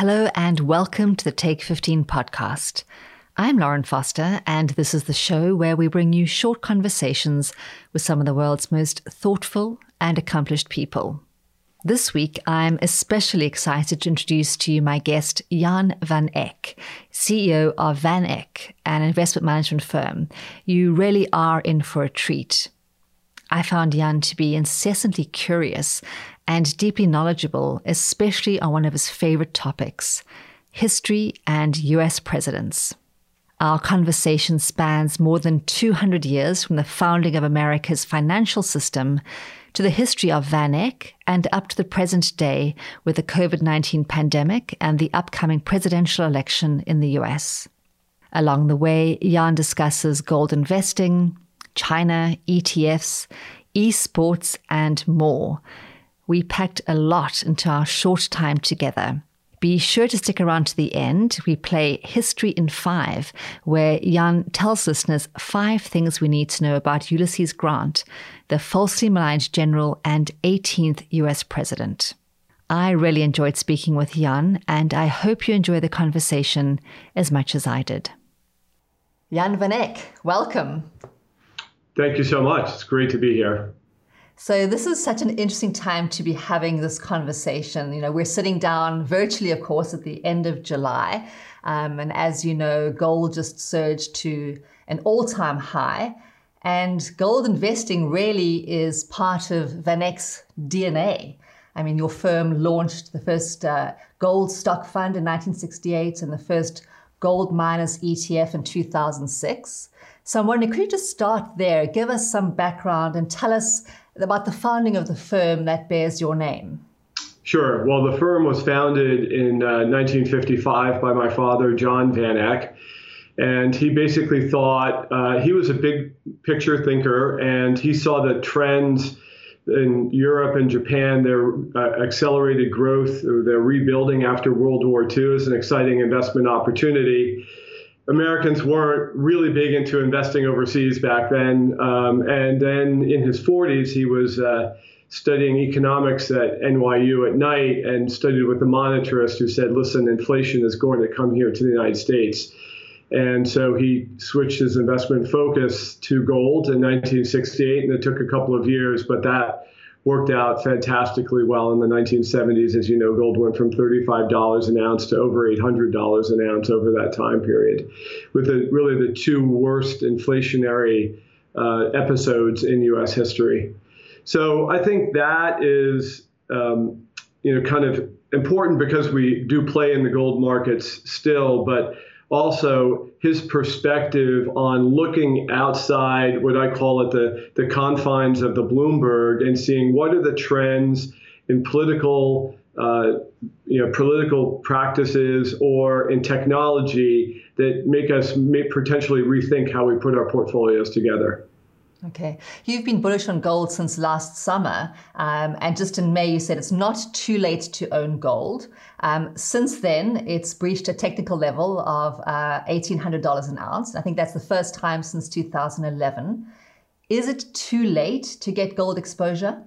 Hello and welcome to the Take 15 podcast. I'm Lauren Foster, and this is the show where we bring you short conversations with some of the world's most thoughtful and accomplished people. This week, I'm especially excited to introduce to you my guest, Jan van Eck, CEO of Van Eck, an investment management firm. You really are in for a treat. I found Jan to be incessantly curious and deeply knowledgeable, especially on one of his favorite topics history and US presidents. Our conversation spans more than 200 years from the founding of America's financial system to the history of Van Eck and up to the present day with the COVID 19 pandemic and the upcoming presidential election in the US. Along the way, Jan discusses gold investing, China, ETFs, esports, and more we packed a lot into our short time together. Be sure to stick around to the end. We play History in Five, where Jan tells listeners five things we need to know about Ulysses Grant, the falsely maligned general and 18th US president. I really enjoyed speaking with Jan, and I hope you enjoy the conversation as much as I did. Jan van Eck, welcome. Thank you so much. It's great to be here. So this is such an interesting time to be having this conversation. You know, we're sitting down virtually, of course, at the end of July, um, and as you know, gold just surged to an all-time high. And gold investing really is part of Van Eck's DNA. I mean, your firm launched the first uh, gold stock fund in 1968 and the first gold miners ETF in 2006. So I'm wondering, could you just start there, give us some background and tell us about the founding of the firm that bears your name. Sure. Well, the firm was founded in uh, 1955 by my father, John Van Eck. And he basically thought uh, he was a big picture thinker, and he saw the trends in Europe and Japan, their uh, accelerated growth, their rebuilding after World War II is an exciting investment opportunity. Americans weren't really big into investing overseas back then. Um, and then in his 40s, he was uh, studying economics at NYU at night and studied with a monetarist who said, listen, inflation is going to come here to the United States. And so he switched his investment focus to gold in 1968, and it took a couple of years, but that worked out fantastically well in the 1970s. As you know, gold went from $35 an ounce to over $800 an ounce over that time period, with the, really the two worst inflationary uh, episodes in U.S. history. So I think that is, um, you know, kind of important because we do play in the gold markets still, but also his perspective on looking outside what I call it the, the confines of the Bloomberg and seeing what are the trends in political uh, you know political practices or in technology that make us may potentially rethink how we put our portfolios together. Okay. You've been bullish on gold since last summer. Um, and just in May, you said it's not too late to own gold. Um, since then, it's breached a technical level of uh, $1,800 an ounce. I think that's the first time since 2011. Is it too late to get gold exposure?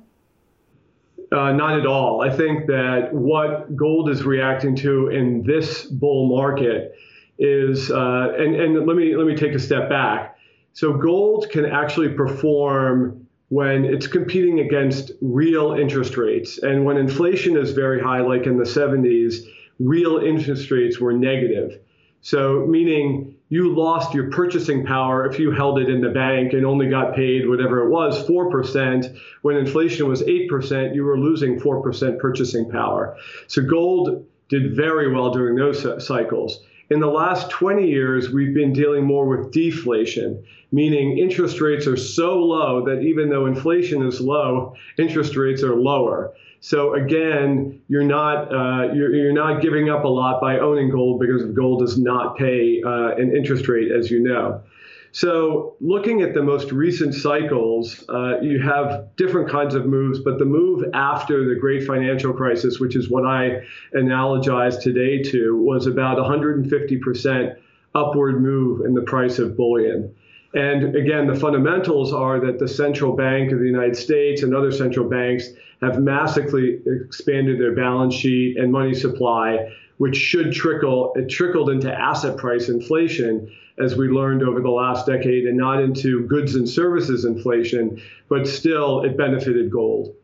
Uh, not at all. I think that what gold is reacting to in this bull market is, uh, and, and let me let me take a step back so gold can actually perform when it's competing against real interest rates. And when inflation is very high, like in the 70s, real interest rates were negative. So, meaning you lost your purchasing power if you held it in the bank and only got paid whatever it was, 4%. When inflation was 8%, you were losing 4% purchasing power. So, gold did very well during those cycles. In the last 20 years, we've been dealing more with deflation, meaning interest rates are so low that even though inflation is low, interest rates are lower. So again, you're not uh, you're, you're not giving up a lot by owning gold because gold does not pay uh, an interest rate, as you know. So, looking at the most recent cycles, uh, you have different kinds of moves, but the move after the great financial crisis, which is what I analogize today to, was about 150% upward move in the price of bullion. And again, the fundamentals are that the central bank of the United States and other central banks have massively expanded their balance sheet and money supply, which should trickle, it trickled into asset price inflation as we learned over the last decade, and not into goods and services inflation, but still it benefited gold.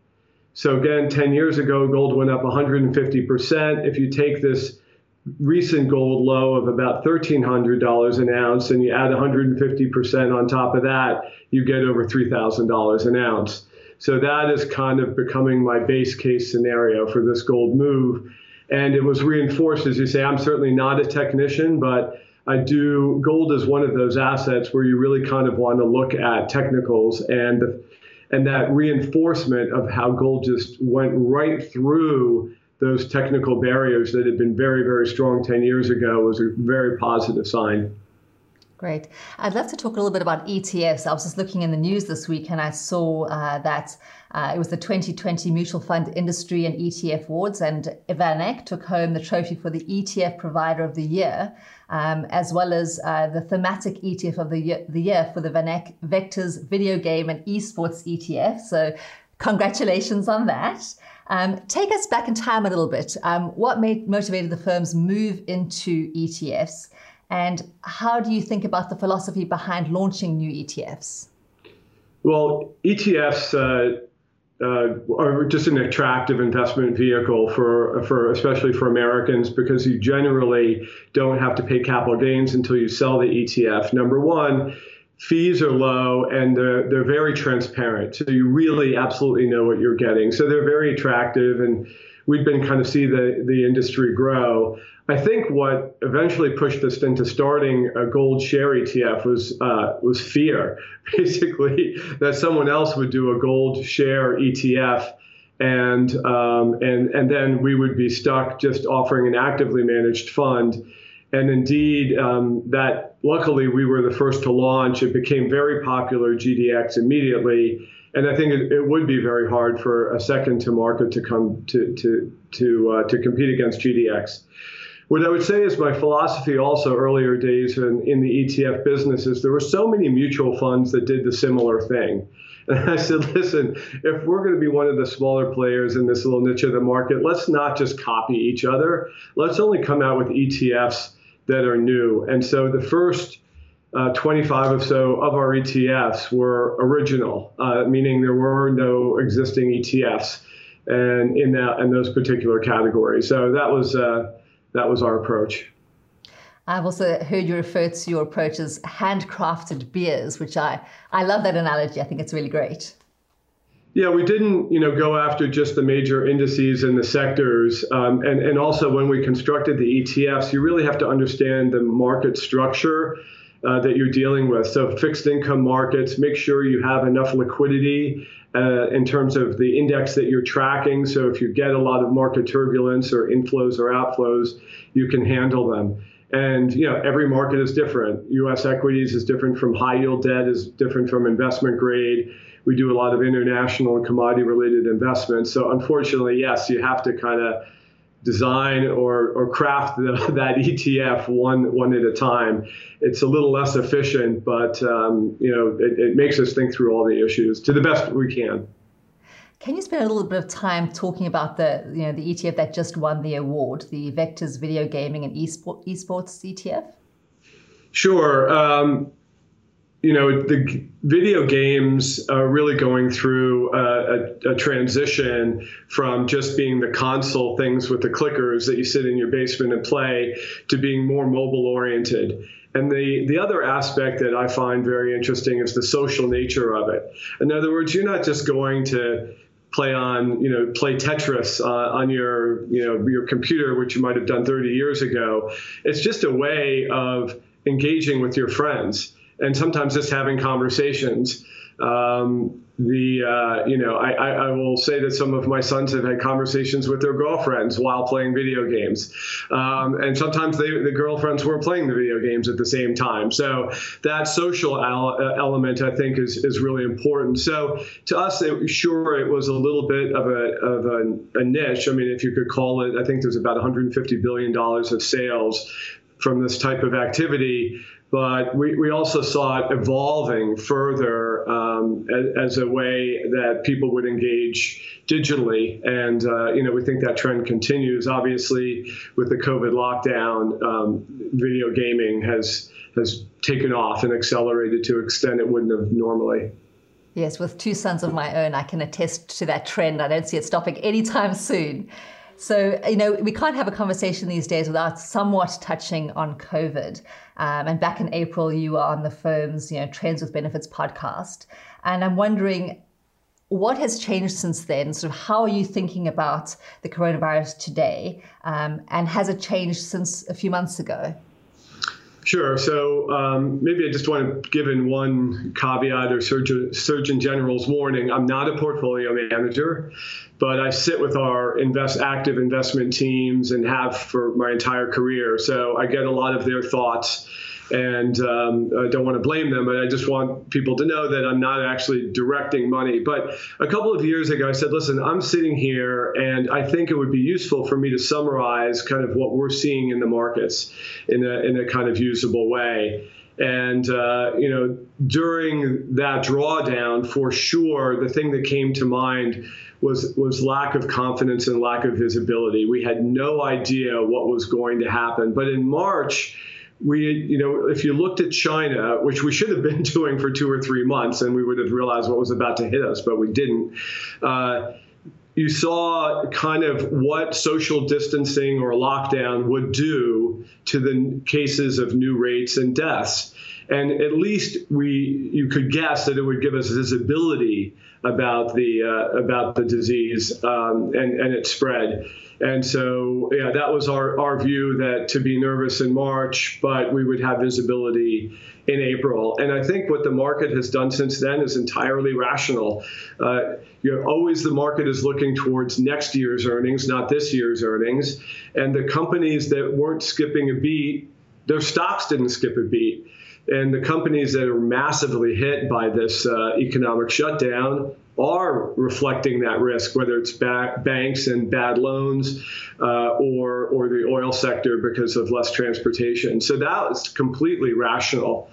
So again, 10 years ago, gold went up 150%. If you take this recent gold low of about $1,300 an ounce and you add 150% on top of that, you get over $3,000 an ounce. So that is kind of becoming my base case scenario for this gold move. And it was reinforced, as you say, I'm certainly not a technician, but I do. Gold is one of those assets where you really kind of want to look at technicals and and that reinforcement of how gold just went right through those technical barriers that had been very, very strong 10 years ago was a very positive sign. Great. I'd love to talk a little bit about ETFs. I was just looking in the news this week and I saw uh, that uh, it was the 2020 Mutual Fund Industry and ETF Awards, and VanEck took home the trophy for the ETF Provider of the Year, um, as well as uh, the thematic ETF of the year, the year for the VanEck Vectors Video Game and Esports ETF. So, congratulations on that. Um, take us back in time a little bit. Um, what made, motivated the firm's move into ETFs? And how do you think about the philosophy behind launching new ETFs? Well, ETFs uh, uh, are just an attractive investment vehicle for, for especially for Americans because you generally don't have to pay capital gains until you sell the ETF. Number one, fees are low and they're, they're very transparent. So you really absolutely know what you're getting. So they're very attractive and we've been kind of see the, the industry grow. I think what eventually pushed us into starting a gold share ETF was uh, was fear, basically that someone else would do a gold share ETF, and um, and and then we would be stuck just offering an actively managed fund. And indeed, um, that luckily we were the first to launch. It became very popular, GDX, immediately. And I think it, it would be very hard for a second to market to come to to to uh, to compete against GDX. What I would say is my philosophy also earlier days in, in the ETF business is there were so many mutual funds that did the similar thing. And I said, listen, if we're going to be one of the smaller players in this little niche of the market, let's not just copy each other. Let's only come out with ETFs that are new. And so the first uh, 25 or so of our ETFs were original, uh, meaning there were no existing ETFs and in that in those particular categories. So that was uh, that was our approach. I've also heard you refer to your approach as handcrafted beers, which I, I love that analogy. I think it's really great. Yeah, we didn't, you know, go after just the major indices and the sectors, um, and and also when we constructed the ETFs, you really have to understand the market structure uh, that you're dealing with. So fixed income markets, make sure you have enough liquidity uh, in terms of the index that you're tracking. So if you get a lot of market turbulence or inflows or outflows, you can handle them. And you know every market is different. U.S. equities is different from high yield debt, is different from investment grade. We do a lot of international and commodity related investments. So unfortunately, yes, you have to kind of design or, or craft the, that ETF one one at a time. It's a little less efficient, but um, you know it, it makes us think through all the issues to the best we can. Can you spend a little bit of time talking about the you know the ETF that just won the award, the Vectors Video Gaming and Esport, Esports ETF? Sure. Um, you know, the video games are really going through a, a, a, transition from just being the console things with the clickers that you sit in your basement and play to being more mobile oriented. And the, the other aspect that I find very interesting is the social nature of it. In other words, you're not just going to play on, you know, play Tetris uh, on your, you know, your computer, which you might have done 30 years ago. It's just a way of engaging with your friends and sometimes just having conversations. Um, the uh, you know I, I, will say that some of my sons have had conversations with their girlfriends while playing video games, um, and sometimes they, the girlfriends were playing the video games at the same time. So that social al- uh, element I think is is really important. So to us, it, sure it was a little bit of a of a, a niche. I mean, if you could call it, I think there's about 150 billion dollars of sales from this type of activity but we, we also saw it evolving further um, as, as, a way that people would engage digitally. And, uh, you know, we think that trend continues. Obviously, with the COVID lockdown, um, video gaming has, has taken off and accelerated to an extent it wouldn't have normally. Yes, with two sons of my own, I can attest to that trend. I don't see it stopping anytime soon. So, you know, we can't have a conversation these days without somewhat touching on COVID. Um, and back in April, you were on the firm's, you know, Trends with Benefits podcast. And I'm wondering, what has changed since then? Sort of how are you thinking about the coronavirus today? Um, and has it changed since a few months ago? Sure. So um, maybe I just want to give in one caveat or Surgeon, Surgeon General's warning. I'm not a portfolio manager, but I sit with our invest active investment teams and have for my entire career. So I get a lot of their thoughts and um, I don't want to blame them, but I just want people to know that I'm not actually directing money. But a couple of years ago, I said, listen, I'm sitting here, and I think it would be useful for me to summarize kind of what we're seeing in the markets in a, in a kind of usable way. And uh, you know, during that drawdown, for sure, the thing that came to mind was was lack of confidence and lack of visibility. We had no idea what was going to happen. But in March we, you know, if you looked at China, which we should have been doing for two or three months, and we would have realized what was about to hit us, but we didn't. Uh, you saw kind of what social distancing or lockdown would do to the cases of new rates and deaths. And at least we, you could guess that it would give us visibility about the uh, about the disease um, and and its spread. And so, yeah, that was our, our view that to be nervous in March, but we would have visibility in April. And I think what the market has done since then is entirely rational. Uh, you know, always the market is looking towards next year's earnings, not this year's earnings. And the companies that weren't skipping a beat, their stocks didn't skip a beat. And the companies that are massively hit by this uh, economic shutdown are reflecting that risk, whether it's banks and bad loans uh, or, or the oil sector because of less transportation. So that is completely rational.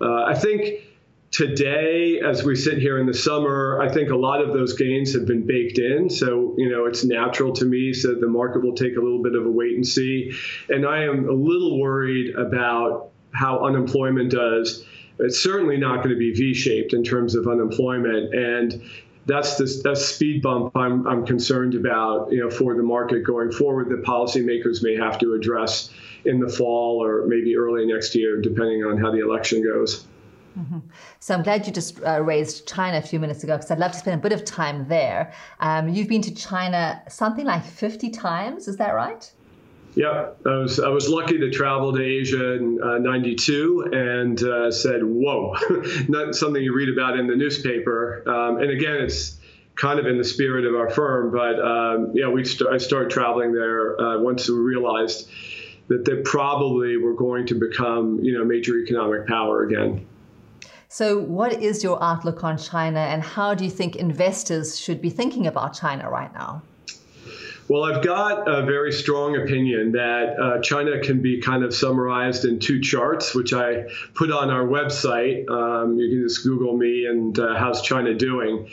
Uh, I think today, as we sit here in the summer, I think a lot of those gains have been baked in. So, you know, it's natural to me. So the market will take a little bit of a wait and see. And I am a little worried about how unemployment does it's certainly not going to be V-shaped in terms of unemployment, and that's the that's speed bump I'm, I'm concerned about. You know, for the market going forward, that policymakers may have to address in the fall or maybe early next year, depending on how the election goes. Mm-hmm. So I'm glad you just uh, raised China a few minutes ago because I'd love to spend a bit of time there. Um, you've been to China something like 50 times, is that right? Yeah, I was I was lucky to travel to Asia in '92 uh, and uh, said, "Whoa!" Not something you read about in the newspaper. Um, and again, it's kind of in the spirit of our firm. But um, yeah, we st- I started traveling there uh, once we realized that they probably were going to become you know major economic power again. So, what is your outlook on China, and how do you think investors should be thinking about China right now? Well, I've got a very strong opinion that uh, China can be kind of summarized in two charts, which I put on our website. Um, you can just Google me and uh, how's China doing.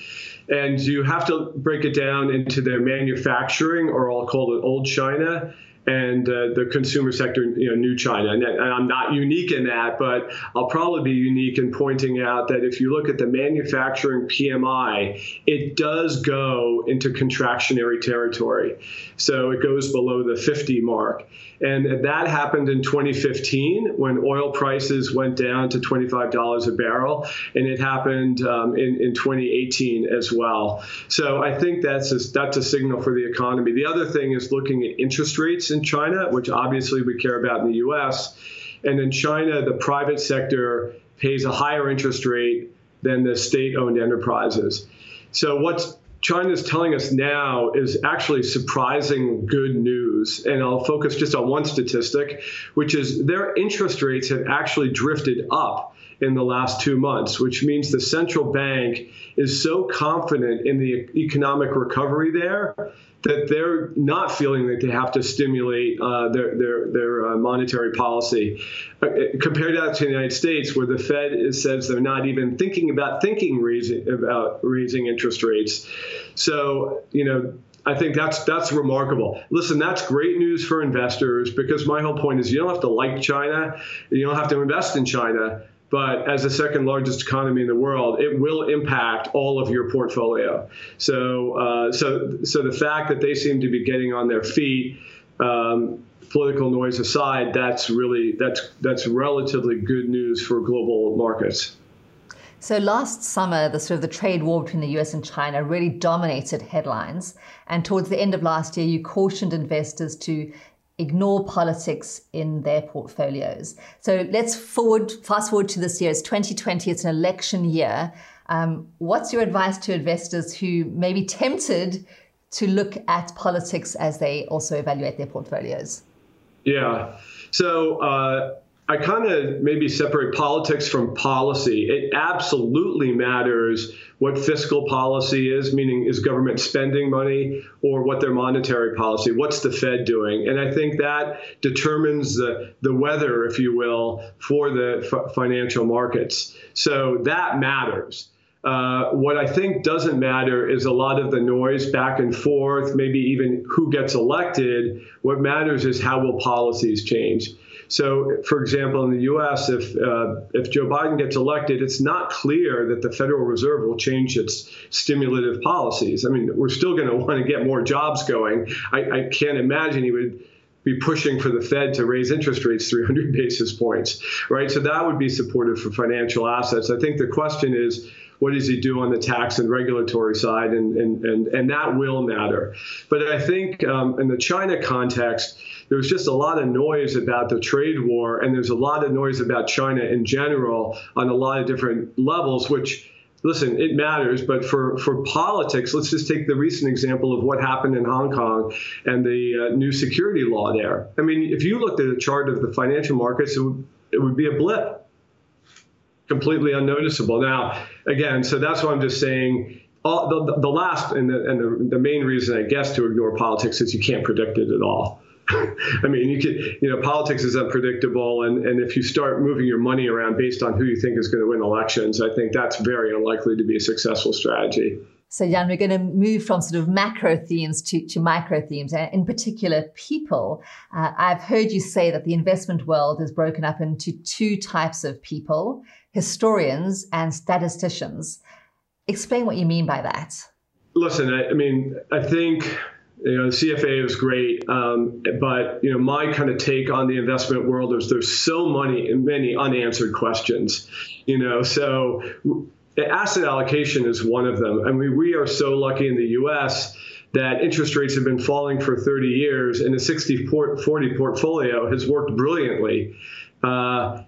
And you have to break it down into their manufacturing, or I'll call it old China, and uh, the consumer sector, you know, new China. And, and, I'm not unique in that, but I'll probably be unique in pointing out that if you look at the manufacturing PMI, it does go into contractionary territory. So it goes below the 50 mark. And that happened in 2015 when oil prices went down to $25 a barrel, and it happened um, in, in 2018 as well. So I think that's a, that's a signal for the economy. The other thing is looking at interest rates in China, which obviously we care about in the US. And in China, the private sector pays a higher interest rate than the state owned enterprises. So what's is telling us now is actually surprising good news. And I'll focus just on one statistic, which is their interest rates have actually drifted up in the last two months, which means the central bank is so confident in the economic recovery there that they're not feeling that they have to stimulate uh, their their, their uh, monetary policy. Uh, compared that to the United States, where the Fed is, says they're not even thinking about thinking raising about raising interest rates. So you know. I think that's that's remarkable. Listen, that's great news for investors because my whole point is you don't have to like China, you don't have to invest in China, but as the second largest economy in the world, it will impact all of your portfolio. So, uh, so, so the fact that they seem to be getting on their feet, um, political noise aside, that's really that's that's relatively good news for global markets. So last summer, the sort of the trade war between the US and China really dominated headlines. And towards the end of last year, you cautioned investors to ignore politics in their portfolios. So let's forward, fast forward to this year. It's 2020. It's an election year. Um, what's your advice to investors who may be tempted to look at politics as they also evaluate their portfolios? Yeah. So uh, I kind of maybe separate politics from policy. It absolutely matters what fiscal policy is, meaning is government spending money, or what their monetary policy, what's the Fed doing? And I think that determines the, the weather, if you will, for the f- financial markets. So that matters. Uh, what I think doesn't matter is a lot of the noise back and forth, maybe even who gets elected. What matters is how will policies change. So, for example, in the U.S., if uh, if Joe Biden gets elected, it's not clear that the Federal Reserve will change its stimulative policies. I mean, we're still going to want to get more jobs going. I, I can't imagine he would be pushing for the Fed to raise interest rates 300 basis points, right? So that would be supportive for financial assets. I think the question is, what does he do on the tax and regulatory side? And, and, and, and that will matter. But I think um, in the China context, there's just a lot of noise about the trade war, and there's a lot of noise about China in general on a lot of different levels, which listen, it matters, but for, for politics, let's just take the recent example of what happened in Hong Kong and the uh, new security law there. I mean, if you looked at a chart of the financial markets, it would, it would be a blip, completely unnoticeable. Now, again, so that's why I'm just saying. Uh, all, the, the last and, the, and the, the main reason, I guess, to ignore politics is you can't predict it at all. I mean, you could, you know, politics is unpredictable, and, and if you start moving your money around based on who you think is going to win elections, I think that's very unlikely to be a successful strategy. So, Jan, we're going to move from sort of macro themes to, to micro themes, and in particular, people. Uh, I've heard you say that the investment world is broken up into two types of people historians and statisticians. Explain what you mean by that. Listen, I, I mean, I think you know, the CFA is great, um, but you know, my kind of take on the investment world is there's so many many unanswered questions. You know, so asset allocation is one of them. I mean, we are so lucky in the U.S. that interest rates have been falling for 30 years, and a 60-40 portfolio has worked brilliantly. Uh,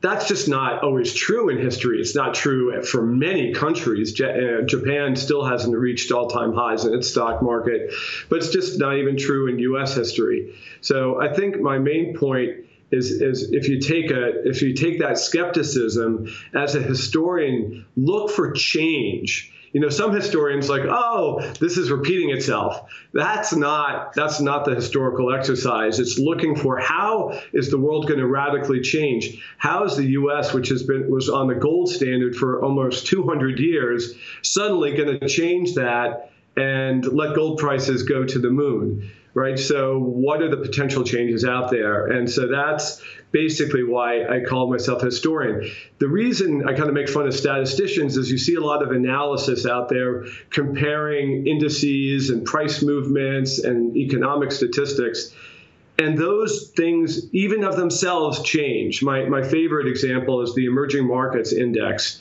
that's just not always true in history. It's not true for many countries. Uh, Japan still hasn't reached all time highs in its stock market, but it's just not even true in U.S. history. So I think my main point is, is if you take a if you take that skepticism as a historian, look for change. You know some historians like oh this is repeating itself. That's not that's not the historical exercise. It's looking for how is the world going to radically change? How is the us which has been was on the gold standard for almost 200 years suddenly going to change that and let gold prices go to the moon right? So, what are the potential changes out there? And so that's basically why I call myself a historian. The reason I kind of make fun of statisticians is you see a lot of analysis out there comparing indices and price movements and economic statistics. And those things, even of themselves, change. My, my favorite example is the Emerging Markets Index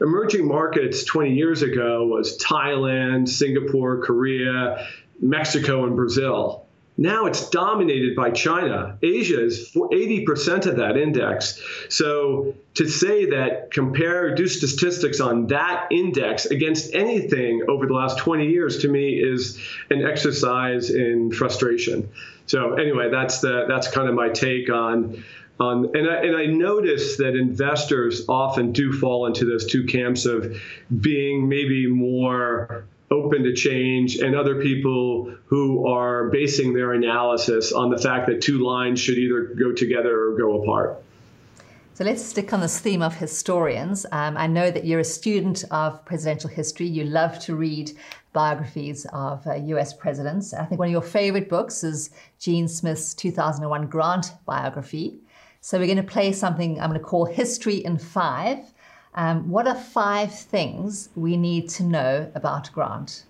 emerging markets 20 years ago was Thailand, Singapore, Korea, Mexico and Brazil. Now it's dominated by China. Asia is 80% of that index. So to say that compare, do statistics on that index against anything over the last 20 years to me is an exercise in frustration. So anyway, that's the that's kind of my take on Um, and, I, and I notice that investors often do fall into those two camps of being maybe more open to change and other people who are basing their analysis on the fact that two lines should either go together or go apart. So let's stick on this theme of historians. Um, I know that you're a student of presidential history. You love to read biographies of uh, US presidents. I think one of your favorite books is Jean Smith's 2001 Grant biography. So we're going to play something I'm going to call History in Five. Um, what are five things we need to know about Grant?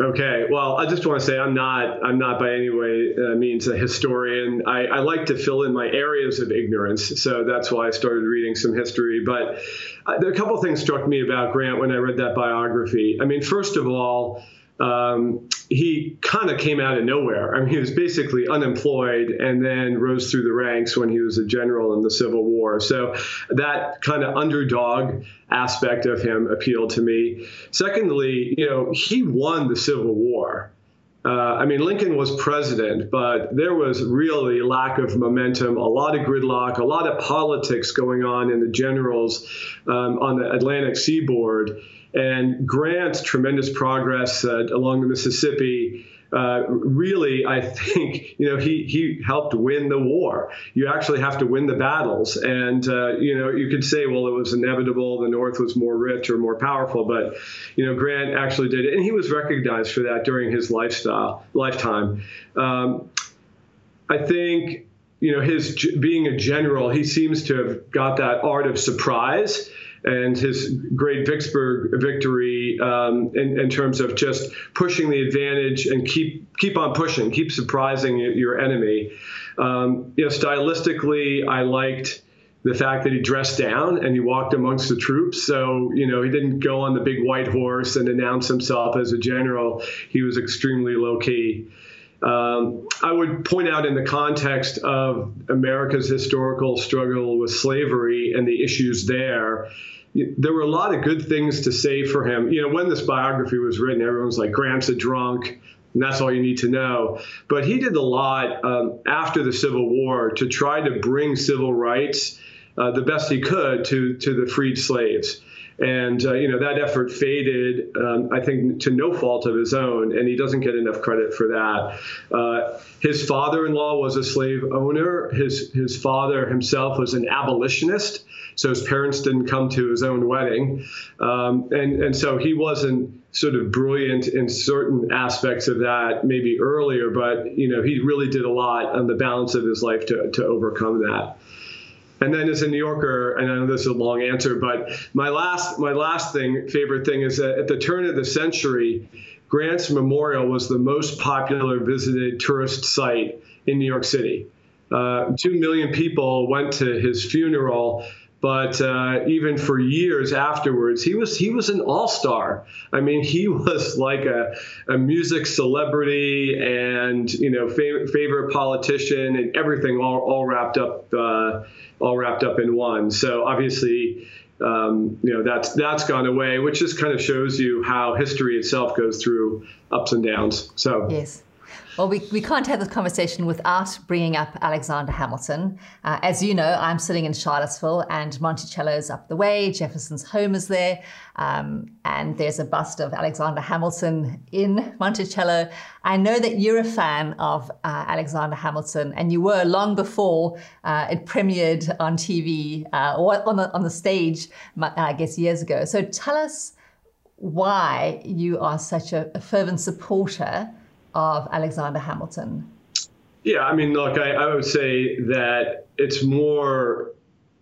Okay, well, I just want to say I'm not I'm not by any way uh, means a historian. I, I, like to fill in my areas of ignorance, so that's why I started reading some history. But uh, a couple things struck me about Grant when I read that biography. I mean, first of all, um, he kind of came out of nowhere. I mean, he was basically unemployed and then rose through the ranks when he was a general in the Civil War. So that kind of underdog aspect of him appealed to me. Secondly, you know, he won the Civil War. Uh, I mean, Lincoln was president, but there was really lack of momentum, a lot of gridlock, a lot of politics going on in the generals um, on the Atlantic seaboard. And Grant's tremendous progress uh, along the Mississippi. Uh, really, I think you know he he helped win the war. You actually have to win the battles, and uh, you know you could say, well, it was inevitable. The North was more rich or more powerful, but you know Grant actually did it, and he was recognized for that during his lifestyle lifetime. Um, I think you know his being a general, he seems to have got that art of surprise and his great Vicksburg victory um, in, in, terms of just pushing the advantage and keep keep on pushing, keep surprising your enemy. Um, you know, stylistically, I liked the fact that he dressed down and he walked amongst the troops. So, you know, he didn't go on the big white horse and announce himself as a general. He was extremely low key. Um, I would point out in the context of America's historical struggle with slavery and the issues there, there were a lot of good things to say for him. You know, when this biography was written, everyone was like, Grant's a drunk, and that's all you need to know. But he did a lot um, after the Civil War to try to bring civil rights uh, the best he could to, to the freed slaves. And, uh, you know, that effort faded, um, I think, to no fault of his own, and he doesn't get enough credit for that. Uh, his father in law was a slave owner. His, his father himself was an abolitionist, so his parents didn't come to his own wedding. Um, and, and so he wasn't sort of brilliant in certain aspects of that maybe earlier, but, you know, he really did a lot on the balance of his life to, to overcome that. And then as a New Yorker, and I know this is a long answer, but my last my last thing favorite thing is that at the turn of the century, Grant's Memorial was the most popular visited tourist site in New York City. Uh, Two million people went to his funeral, but uh, even for years afterwards, he was he was an all star. I mean, he was like a, a music celebrity and you know favorite, favorite politician and everything all, all wrapped up uh, all wrapped up in one. So obviously. Um, you know that's that's gone away, which just kind of shows you how history itself goes through ups and downs. So yes, well, we, we can't have this conversation without bringing up Alexander Hamilton. Uh, as you know, I'm sitting in Charlottesville and Monticello's up the way. Jefferson's home is there. Um, and there's a bust of Alexander Hamilton in Monticello. I know that you're a fan of uh, Alexander Hamilton, and you were long before uh, it premiered on TV uh, or on the, on the stage, I guess, years ago. So tell us why you are such a, a fervent supporter of Alexander Hamilton? Yeah, I mean, look, I, I would say that it's more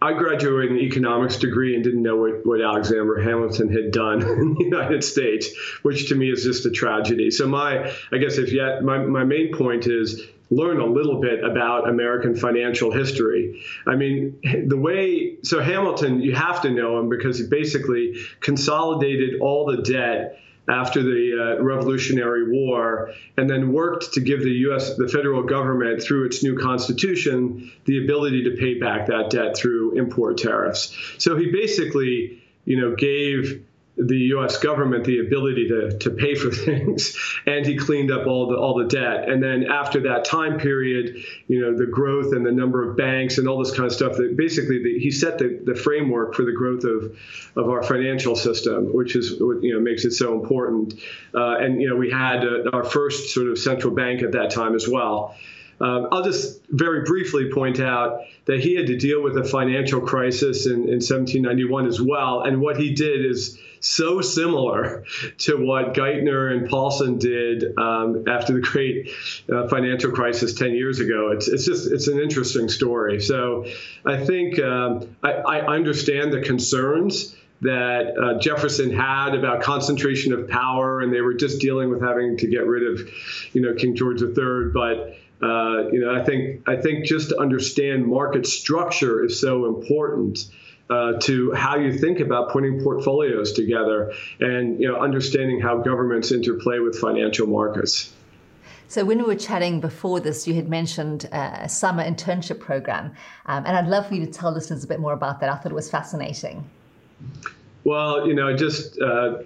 I graduated an economics degree and didn't know what, what Alexander Hamilton had done in the United States, which to me is just a tragedy. So my, I guess if yet, my, my main point is learn a little bit about American financial history. I mean, the way, so Hamilton, you have to know him because he basically consolidated all the debt after the uh, Revolutionary War, and then worked to give the U.S. the federal government through its new constitution the ability to pay back that debt through import tariffs. So he basically, you know, gave the U.S. government the ability to, to pay for things, and he cleaned up all the all the debt. And then after that time period, you know, the growth and the number of banks and all this kind of stuff. That basically the, he set the, the framework for the growth of of our financial system, which is what you know makes it so important. Uh, and you know, we had uh, our first sort of central bank at that time as well. Um, I'll just very briefly point out that he had to deal with a financial crisis in, in 1791 as well. And what he did is so similar to what Geithner and Paulson did um, after the great uh, financial crisis 10 years ago. It's, it's just, it's an interesting story. So I think um, I, I understand the concerns that uh, Jefferson had about concentration of power, and they were just dealing with having to get rid of, you know, King George III. But uh, you know, I think I think just to understand market structure is so important. Uh, to how you think about putting portfolios together and you know understanding how governments interplay with financial markets. So when we were chatting before this, you had mentioned uh, a summer internship program, um, and I'd love for you to tell listeners a bit more about that. I thought it was fascinating. Well, you know, just uh,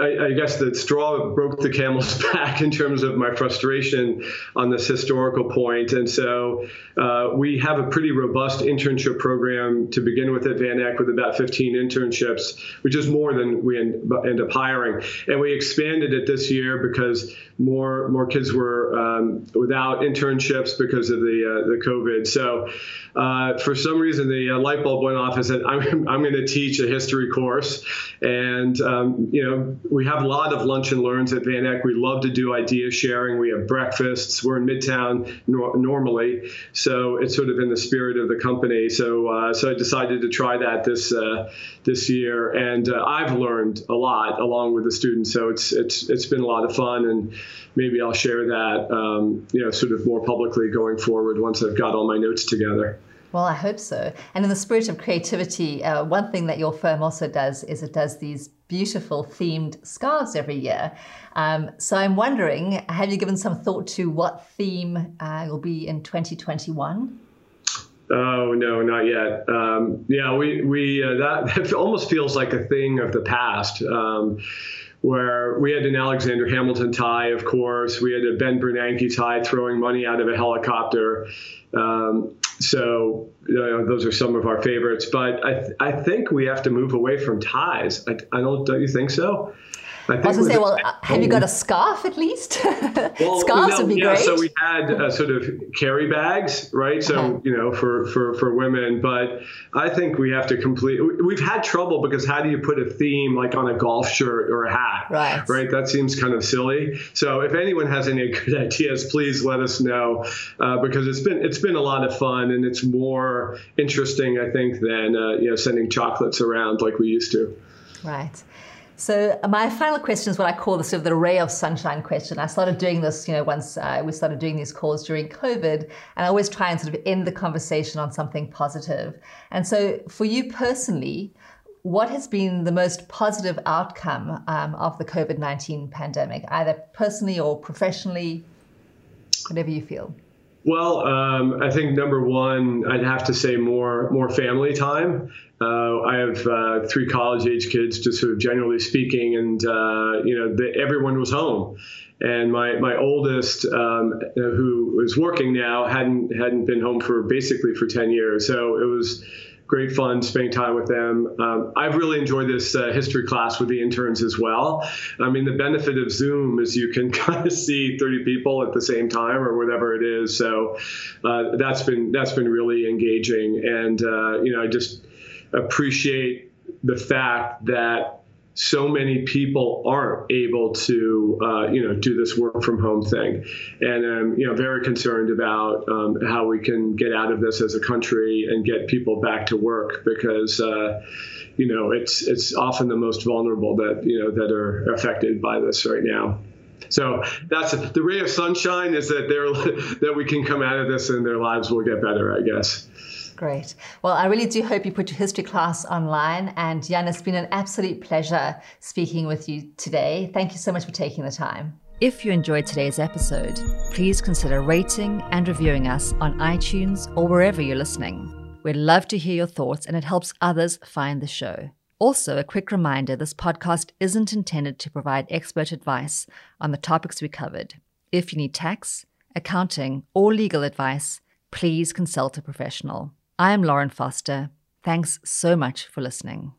I, I, guess the straw broke the camel's back in terms of my frustration on this historical point. And so uh, we have a pretty robust internship program to begin with at Van Eck with about 15 internships, which is more than we end, end up hiring. And we expanded it this year because more more kids were um, without internships because of the uh, the COVID. So uh, for some reason, the uh, light bulb went off and said, "I'm, I'm going to teach a history course," and um, you know we have a lot of lunch and learns at Van Eck. We love to do idea sharing. We have breakfasts. We're in Midtown no- normally, so it's sort of in the spirit of the company. So uh, so I decided to try that this uh, this year, and uh, I've learned a lot along with the students. So it's it's it's been a lot of fun and maybe I'll share that, um, you know, sort of more publicly going forward once I've got all my notes together. Well, I hope so. And in the spirit of creativity, uh, one thing that your firm also does is it does these beautiful themed scarves every year. Um, so I'm wondering, have you given some thought to what theme uh, will be in 2021? Oh no, not yet. Um, yeah, we we uh, that, almost feels like a thing of the past. Um, where we had an Alexander Hamilton tie, of course. We had a Ben Bernanke tie throwing money out of a helicopter. Um, so you know, those are some of our favorites. But I, th- I think we have to move away from ties. I, I don't. Don't you think so? I, I was going to say, well, have you got a scarf at least? well, Scarves would be yeah, great. So we had uh, sort of carry bags, right? So uh-huh. you know, for for for women, but I think we have to complete. We've had trouble because how do you put a theme like on a golf shirt or a hat? Right. Right. That seems kind of silly. So if anyone has any good ideas, please let us know uh, because it's been it's been a lot of fun and it's more interesting, I think, than uh, you know sending chocolates around like we used to. Right. So my final question is what I call the sort of the ray of sunshine question. I started doing this, you know, once uh, we started doing these calls during COVID, and I always try and sort of end the conversation on something positive. And so, for you personally, what has been the most positive outcome um, of the COVID nineteen pandemic, either personally or professionally, whatever you feel? Well, um, I think number one, I'd have to say more more family time. Uh, I have uh, three college age kids, just sort of generally speaking, and uh, you know the, everyone was home. And my my oldest, um, who is working now, hadn't hadn't been home for basically for ten years. So it was great fun spending time with them. Um, I've really enjoyed this uh, history class with the interns as well. I mean, the benefit of Zoom is you can kind of see 30 people at the same time or whatever it is. So uh, that's been that's been really engaging, and uh, you know, I just appreciate the fact that so many people aren't able to, uh, you know, do this work from home thing, and I'm, you know, very concerned about um, how we can get out of this as a country and get people back to work because, uh, you know, it's it's often the most vulnerable that you know that are affected by this right now. So that's the ray of sunshine is that they're that we can come out of this and their lives will get better, I guess. Great. Well, I really do hope you put your history class online. And Jan, it's been an absolute pleasure speaking with you today. Thank you so much for taking the time. If you enjoyed today's episode, please consider rating and reviewing us on iTunes or wherever you're listening. We'd love to hear your thoughts, and it helps others find the show. Also, a quick reminder this podcast isn't intended to provide expert advice on the topics we covered. If you need tax, accounting, or legal advice, please consult a professional. I am Lauren Foster. Thanks so much for listening.